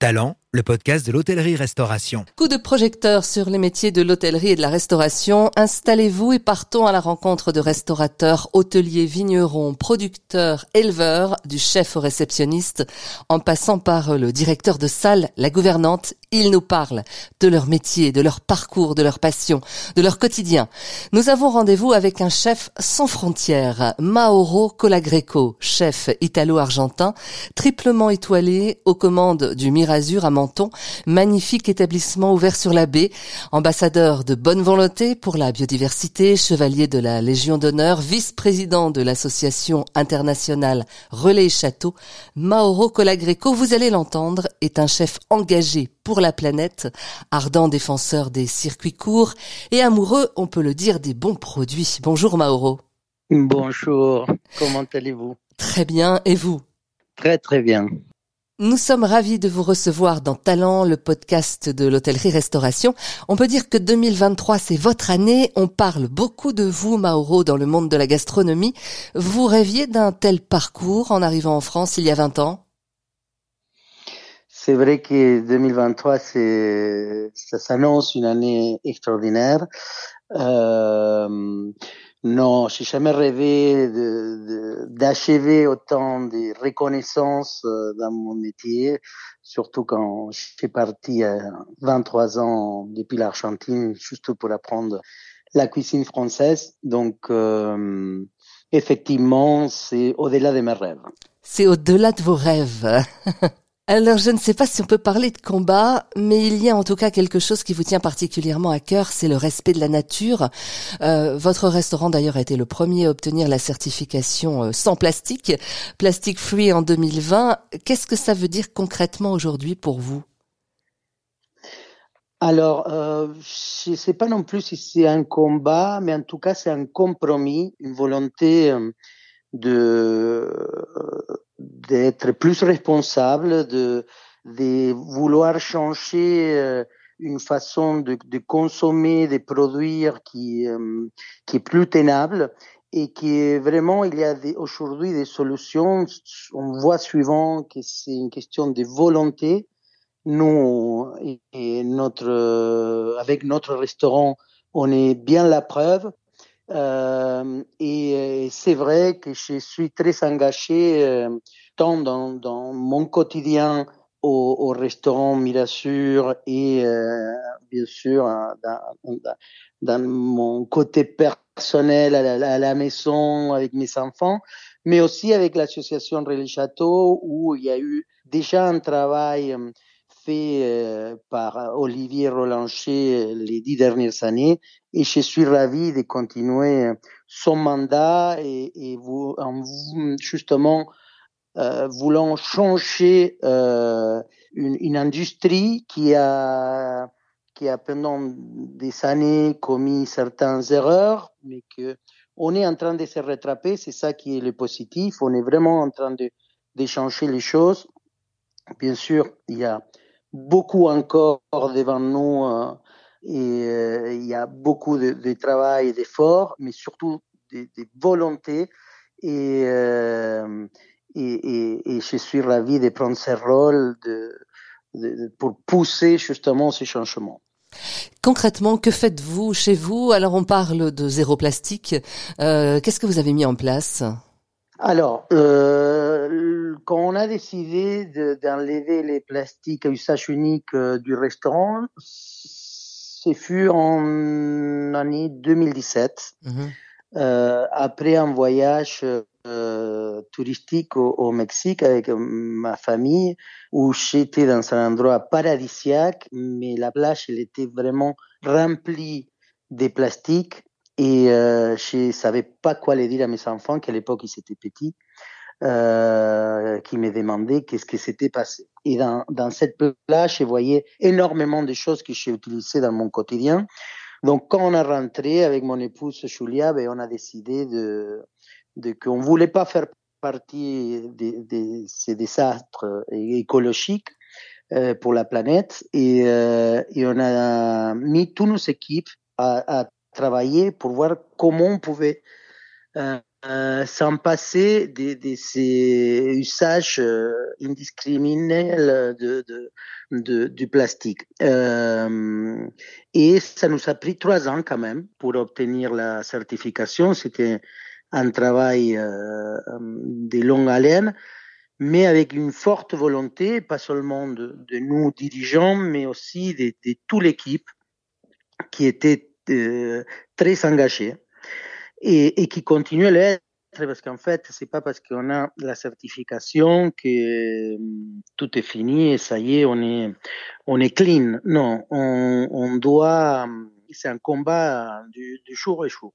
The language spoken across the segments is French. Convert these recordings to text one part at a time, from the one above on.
Talent, le podcast de l'hôtellerie-restauration. Coup de projecteur sur les métiers de l'hôtellerie et de la restauration. Installez-vous et partons à la rencontre de restaurateurs, hôteliers, vignerons, producteurs, éleveurs, du chef au réceptionniste, en passant par le directeur de salle, la gouvernante. Ils nous parlent de leur métier, de leur parcours, de leur passion, de leur quotidien. Nous avons rendez-vous avec un chef sans frontières, Mauro Colagreco, chef italo-argentin, triplement étoilé aux commandes du Mirazur à Menton, magnifique établissement ouvert sur la baie, ambassadeur de bonne volonté pour la biodiversité, chevalier de la Légion d'honneur, vice-président de l'association internationale Relais Château, Mauro Colagreco, vous allez l'entendre, est un chef engagé pour la planète, ardent défenseur des circuits courts et amoureux, on peut le dire, des bons produits. Bonjour Mauro. Bonjour, comment allez-vous? Très bien, et vous? Très très bien. Nous sommes ravis de vous recevoir dans Talent, le podcast de l'hôtellerie-restauration. On peut dire que 2023, c'est votre année. On parle beaucoup de vous, Mauro, dans le monde de la gastronomie. Vous rêviez d'un tel parcours en arrivant en France il y a 20 ans? C'est vrai que 2023, c'est, ça s'annonce une année extraordinaire. Euh, non, j'ai jamais rêvé d'achever autant de reconnaissance euh, dans mon métier, surtout quand je suis parti à 23 ans depuis l'Argentine, juste pour apprendre la cuisine française. Donc, euh, effectivement, c'est au-delà de mes rêves. C'est au-delà de vos rêves. Alors, je ne sais pas si on peut parler de combat, mais il y a en tout cas quelque chose qui vous tient particulièrement à cœur, c'est le respect de la nature. Euh, votre restaurant d'ailleurs a été le premier à obtenir la certification euh, sans plastique, Plastic Free en 2020. Qu'est-ce que ça veut dire concrètement aujourd'hui pour vous? Alors, euh, je ne sais pas non plus si c'est un combat, mais en tout cas, c'est un compromis, une volonté euh, de d'être plus responsable, de, de vouloir changer euh, une façon de, de, consommer, de produire qui, euh, qui est plus tenable et qui est vraiment, il y a aujourd'hui des solutions. On voit suivant que c'est une question de volonté. Nous, et notre, avec notre restaurant, on est bien la preuve. Euh, et c'est vrai que je suis très engagé euh, tant dans, dans, mon quotidien au, au restaurant Mirasur et euh, bien sûr dans, dans, mon côté personnel à la, à la, maison avec mes enfants, mais aussi avec l'association Relais Château où il y a eu déjà un travail euh, euh, par Olivier Rolancher les dix dernières années et je suis ravi de continuer son mandat et, vous, en, justement euh, voulant changer euh, une, une, industrie qui a qui a pendant des années commis certaines erreurs, mais que on est en train de se rattraper. C'est ça qui est le positif. On est vraiment en train de, de changer les choses. Bien sûr, il y a beaucoup encore devant nous euh, et euh, il y a beaucoup de, de travail et d'efforts, mais surtout de volontés et, euh, et, et, et, je suis ravi de prendre ce rôle de, de, pour pousser justement ces changements. Concrètement, que faites-vous chez vous? Alors, on parle de zéro plastique. Qu'est-ce que vous avez mis en place? Alors, euh, quand on a décidé d'enlever les plastiques à usage unique euh, du restaurant, ce fut en année 2017, mmh. euh, après un voyage euh, touristique au, au, Mexique avec ma famille où j'étais dans un endroit paradisiaque, mais la plage elle était vraiment remplie de plastique et euh, je savais pas quoi les dire à mes enfants qu'à l'époque ils étaient petits. Euh, qui me demandaient qu'est-ce qui s'était passé. Et dans, dans cette plage, je voyais énormément de choses que j'ai utilisées dans mon quotidien. Donc, quand on a rentré avec mon épouse Julia, ben, on a décidé de, de qu'on voulait pas faire partie de, de ces désastres écologiques euh, pour la planète et, euh, et, on a mis toutes nos équipes à, à, travailler pour voir comment on pouvait euh, euh, sans passer de, de ces usages euh, indiscriminés de, de, de, du plastique. Euh, et ça nous a pris trois ans quand même pour obtenir la certification. C'était un travail euh, de longue haleine, mais avec une forte volonté, pas seulement de, de nous dirigeants, mais aussi de, de toute l'équipe qui était euh, très engagée et, et qui continue à l'être parce qu'en fait, c'est pas parce qu'on a la certification que euh, tout est fini et ça y est, on est, on est clean. Non, on, on doit, c'est un combat du, du jour au jour.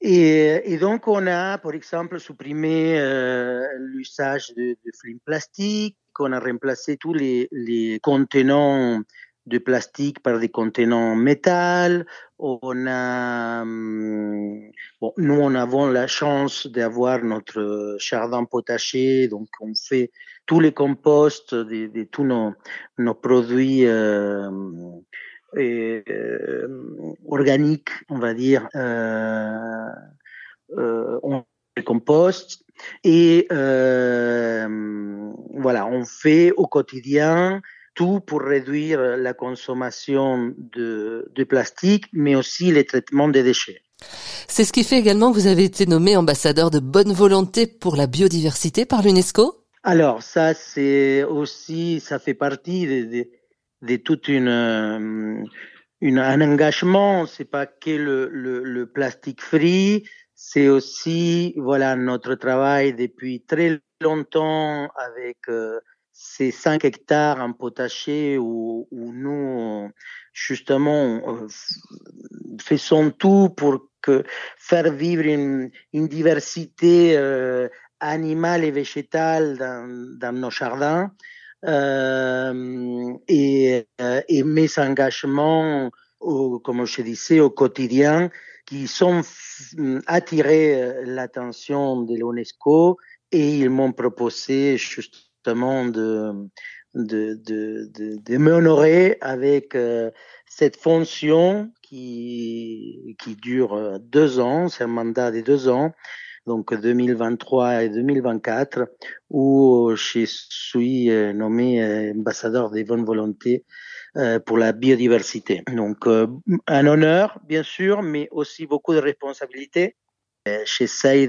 Et, et, donc, on a, par exemple, supprimé euh, l'usage de, de film plastique, on a remplacé tous les, les contenants de plastique par des contenants métal. On a, bon, nous, on avons la chance d'avoir notre jardin potager, donc on fait tous les composts de, tous nos, produits euh, euh, organiques, on va dire. Euh, on les compost et voilà, on fait au quotidien tout pour réduire la consommation de, de plastique, mais aussi les traitements des déchets. C'est ce qui fait également que vous avez été nommé ambassadeur de bonne volonté pour la biodiversité par l'UNESCO Alors ça, c'est aussi, ça fait partie de, de, de toute une, une, un engagement. C'est pas que le, le, le plastique free, c'est aussi voilà notre travail depuis très longtemps avec euh, ces 5 hectares en potager où, nous, justement, faisons tout pour faire vivre une, diversité euh, animale et végétale dans, nos jardins. Euh, et, euh, mes engagements, comme je disais, au quotidien, qui sont attirés l'attention de l'UNESCO et ils m'ont proposé justement de, de, m'honorer avec euh, cette fonction qui, qui dure euh, deux ans, c'est un mandat de deux ans, donc 2023 et 2024, où je suis euh, nommé ambassadeur des bonnes volontés pour la biodiversité. Donc un honneur, bien sûr, mais aussi beaucoup de responsabilités J'essaye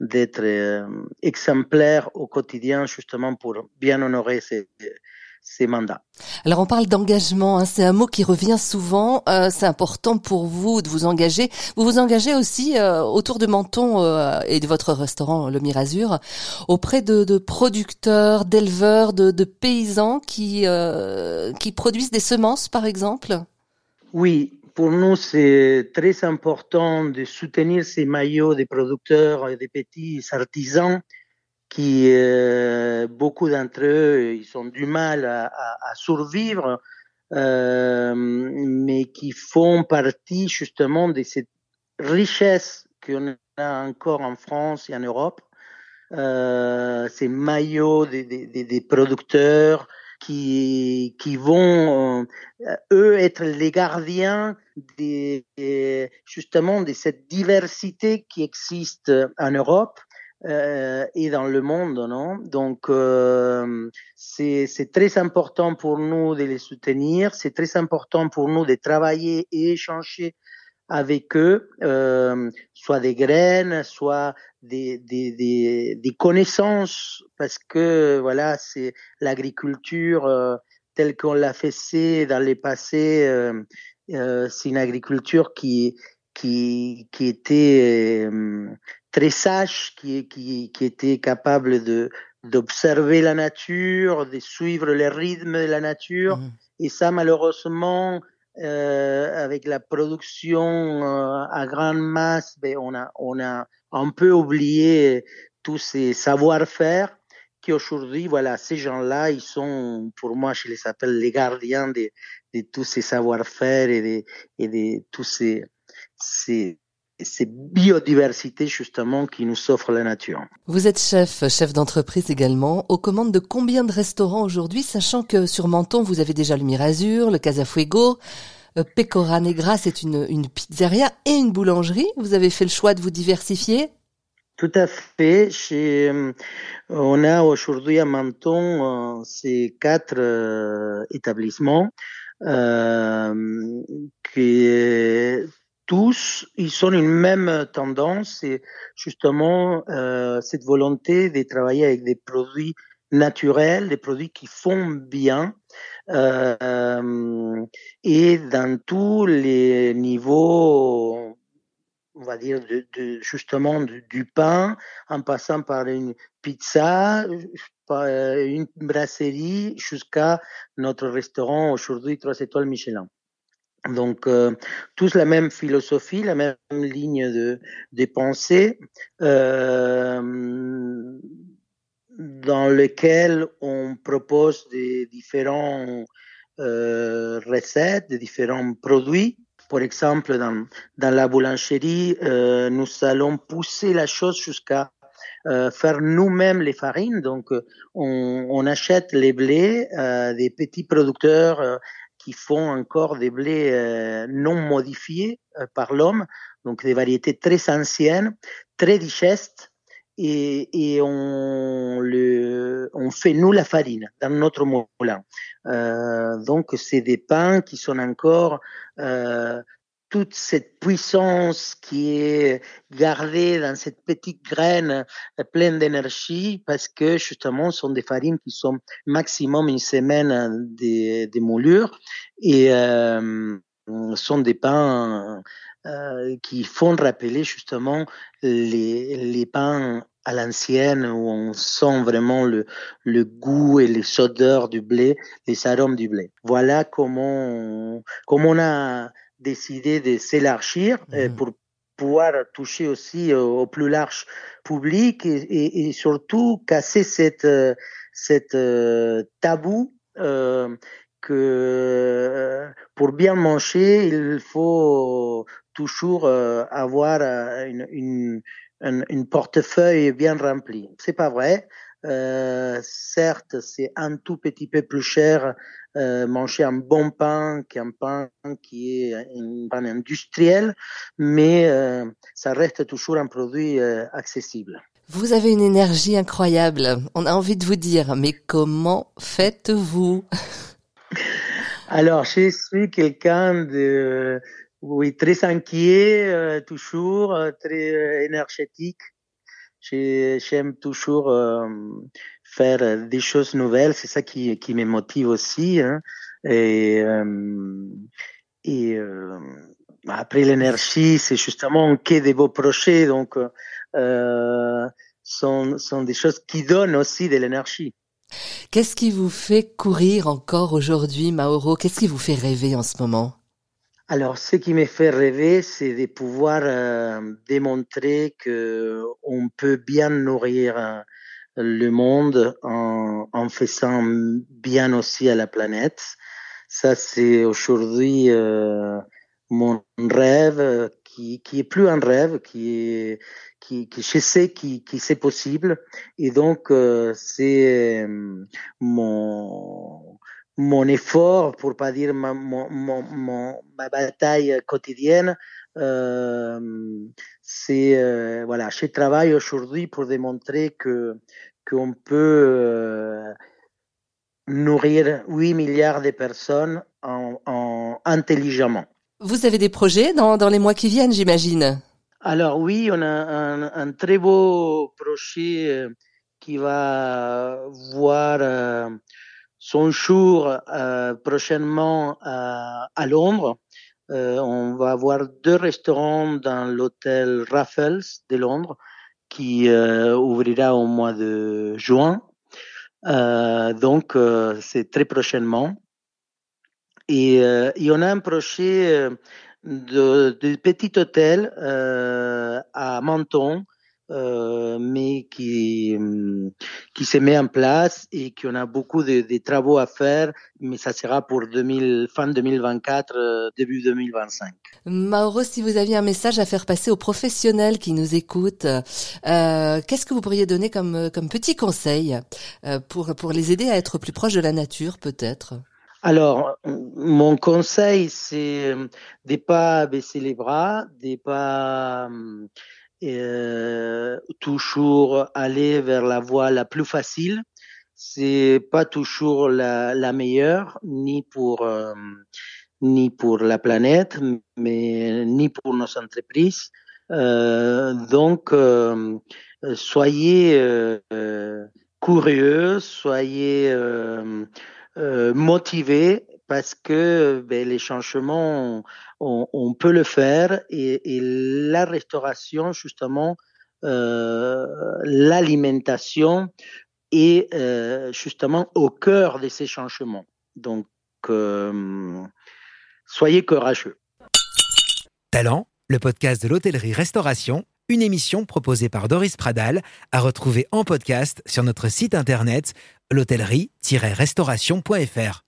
d'être euh, exemplaire au quotidien justement pour bien honorer ces, ces mandats. Alors on parle d'engagement, hein, c'est un mot qui revient souvent. Euh, c'est important pour vous de vous engager. Vous vous engagez aussi euh, autour de Menton euh, et de votre restaurant Le Mirazur auprès de, de producteurs, d'éleveurs, de, de, paysans qui euh, qui produisent des semences, par exemple? Oui, pour nous, c'est très important de soutenir ces maillots des producteurs et des petits artisans qui, euh, beaucoup d'entre eux, ils ont du mal à, à, à survivre, euh, mais qui font partie justement de cette richesse qu'on a encore en France et en Europe. Euh, ces maillots des, des, des producteurs, qui, qui vont, euh, eux, être les gardiens des, justement de cette diversité qui existe en Europe euh, et dans le monde, non? Donc, euh, c'est très important pour nous de les soutenir, c'est très important pour nous de travailler et échanger avec eux, euh, soit des graines, soit des, des, des, des, connaissances, parce que voilà, c'est l'agriculture euh, telle qu'on l'a fait dans les passés, euh, euh, c'est une agriculture qui qui qui était euh, très sage, qui qui qui était capable de d'observer la nature, de suivre les rythmes de la nature, mmh. et ça malheureusement euh, avec la production à grande masse, ben, on, a, on a un peu oublié tous ces savoir-faire qui aujourd'hui, voilà, ces gens-là, ils sont, pour moi, je les appelle les gardiens de, de tous ces savoir-faire et de, et de tous ces, ces, ces biodiversités justement qui nous offre la nature. Vous êtes chef, chef d'entreprise également, aux commandes de combien de restaurants aujourd'hui, sachant que sur Menton, vous avez déjà le Mirazur, le Casa Fuego, Pecora Negra, c'est une, une pizzeria et une boulangerie. Vous avez fait le choix de vous diversifier? Tout à fait. Chez, on a aujourd'hui à Menton ces quatre établissements euh, qui tous, ils ont une même tendance, c'est justement euh, cette volonté de travailler avec des produits naturels, des produits qui font bien, euh, et dans tous les niveaux, on va dire, de, de justement du, pain, en passant par une pizza, une brasserie, jusqu'à notre restaurant aujourd'hui 3 étoiles Michelin. Donc, euh, tous la même philosophie, la même ligne de, pensée, euh, dans lequel on propose des différents euh, recettes, des différents produits. Par exemple, dans, dans la boulangerie, nous allons pousser la chose jusqu'à euh, faire nous-mêmes les farines. Donc, on, on, achète les blés euh, des petits producteurs qui font encore des blés euh, non modifiés euh, par l'homme, donc des variétés très anciennes, très digestes, et, et on, le, on fait nous la farine dans notre moulin. Euh, donc c'est des pains qui sont encore euh, toute cette puissance qui est gardée dans cette petite graine euh, pleine d'énergie parce que justement ce sont des farines qui sont maximum une semaine de, de moulure et euh, sont des pains euh, qui font rappeler justement les, les pains à l'ancienne où on sent vraiment le, le goût et les odeurs du blé, les arômes du blé. Voilà comment comment on a décidé de s'élargir euh, mmh. pour pouvoir toucher aussi au plus large public et, et, et surtout casser cette euh, cette euh, tabou euh, que pour bien manger il faut toujours avoir une, une, une, une portefeuille bien rempli. C'est pas vrai. Euh, certes, c'est un tout petit peu plus cher euh, manger un bon pain qu'un pain qui est un pain industriel, mais euh, ça reste toujours un produit accessible. Vous avez une énergie incroyable. On a envie de vous dire, mais comment faites-vous? Alors, je suis quelqu'un de oui très inquiet, toujours très énergétique J'aime toujours euh, faire des choses nouvelles, c'est ça qui, qui me motive aussi. Hein. Et, euh, euh, après l'énergie, c'est justement que des beaux projets, donc euh, sont, sont des choses qui donnent aussi de l'énergie. Qu'est-ce qui vous fait courir encore aujourd'hui, Mauro? Qu'est-ce qui vous fait rêver en ce moment? Alors, ce qui me fait rêver, c'est de pouvoir euh, démontrer que on peut bien nourrir euh, le monde en, en, faisant bien aussi à la planète. Ça, c'est aujourd'hui euh, mon rêve, qui, qui est plus un rêve, qui est qui, qui je sais qui, qui c'est possible, et donc c'est mon mon effort, pour pas dire ma, mon, mon, ma bataille quotidienne, euh, c'est euh, voilà, je travaille aujourd'hui pour démontrer que qu'on peut euh, nourrir 8 milliards de personnes en, en, intelligemment. Vous avez des projets dans, dans les mois qui viennent, j'imagine? Alors oui, on a un, un, très beau projet euh, qui va voir euh, son jour euh, prochainement à, à Londres. Euh, on va avoir deux restaurants dans l'hôtel Raffles de Londres qui euh, ouvrira au mois de juin. Euh, donc, euh, c'est très prochainement. Et, euh, et, on a un projet de petit hôtel à Menton euh, mais qui qui se met en place et qu'on a beaucoup de, de, travaux à faire, mais ça sera pour 2000, fin 2024, euh, début 2025. Mauro, si vous aviez un message à faire passer aux professionnels qui nous écoutent, euh, qu'est-ce que vous pourriez donner comme comme petit conseil euh, pour pour les aider à être plus proches de la nature, peut-être? Alors, mon conseil, c'est de pas baisser les bras, de pas euh, toujours aller vers la voie la plus facile. C'est pas toujours la, la meilleure, ni pour euh, ni pour la planète, mais ni pour nos entreprises. Euh, donc, euh, soyez euh, curieux, soyez motivés parce que ben, les changements, on, peut le faire et, la restauration, justement, l'alimentation est justement au cœur de ces changements. Donc, Soyez courageux. Talent, le podcast de l'hôtellerie-restauration, une émission proposée par Doris Pradal, à retrouver en podcast sur notre site internet l'hôtellerie-restauration.fr.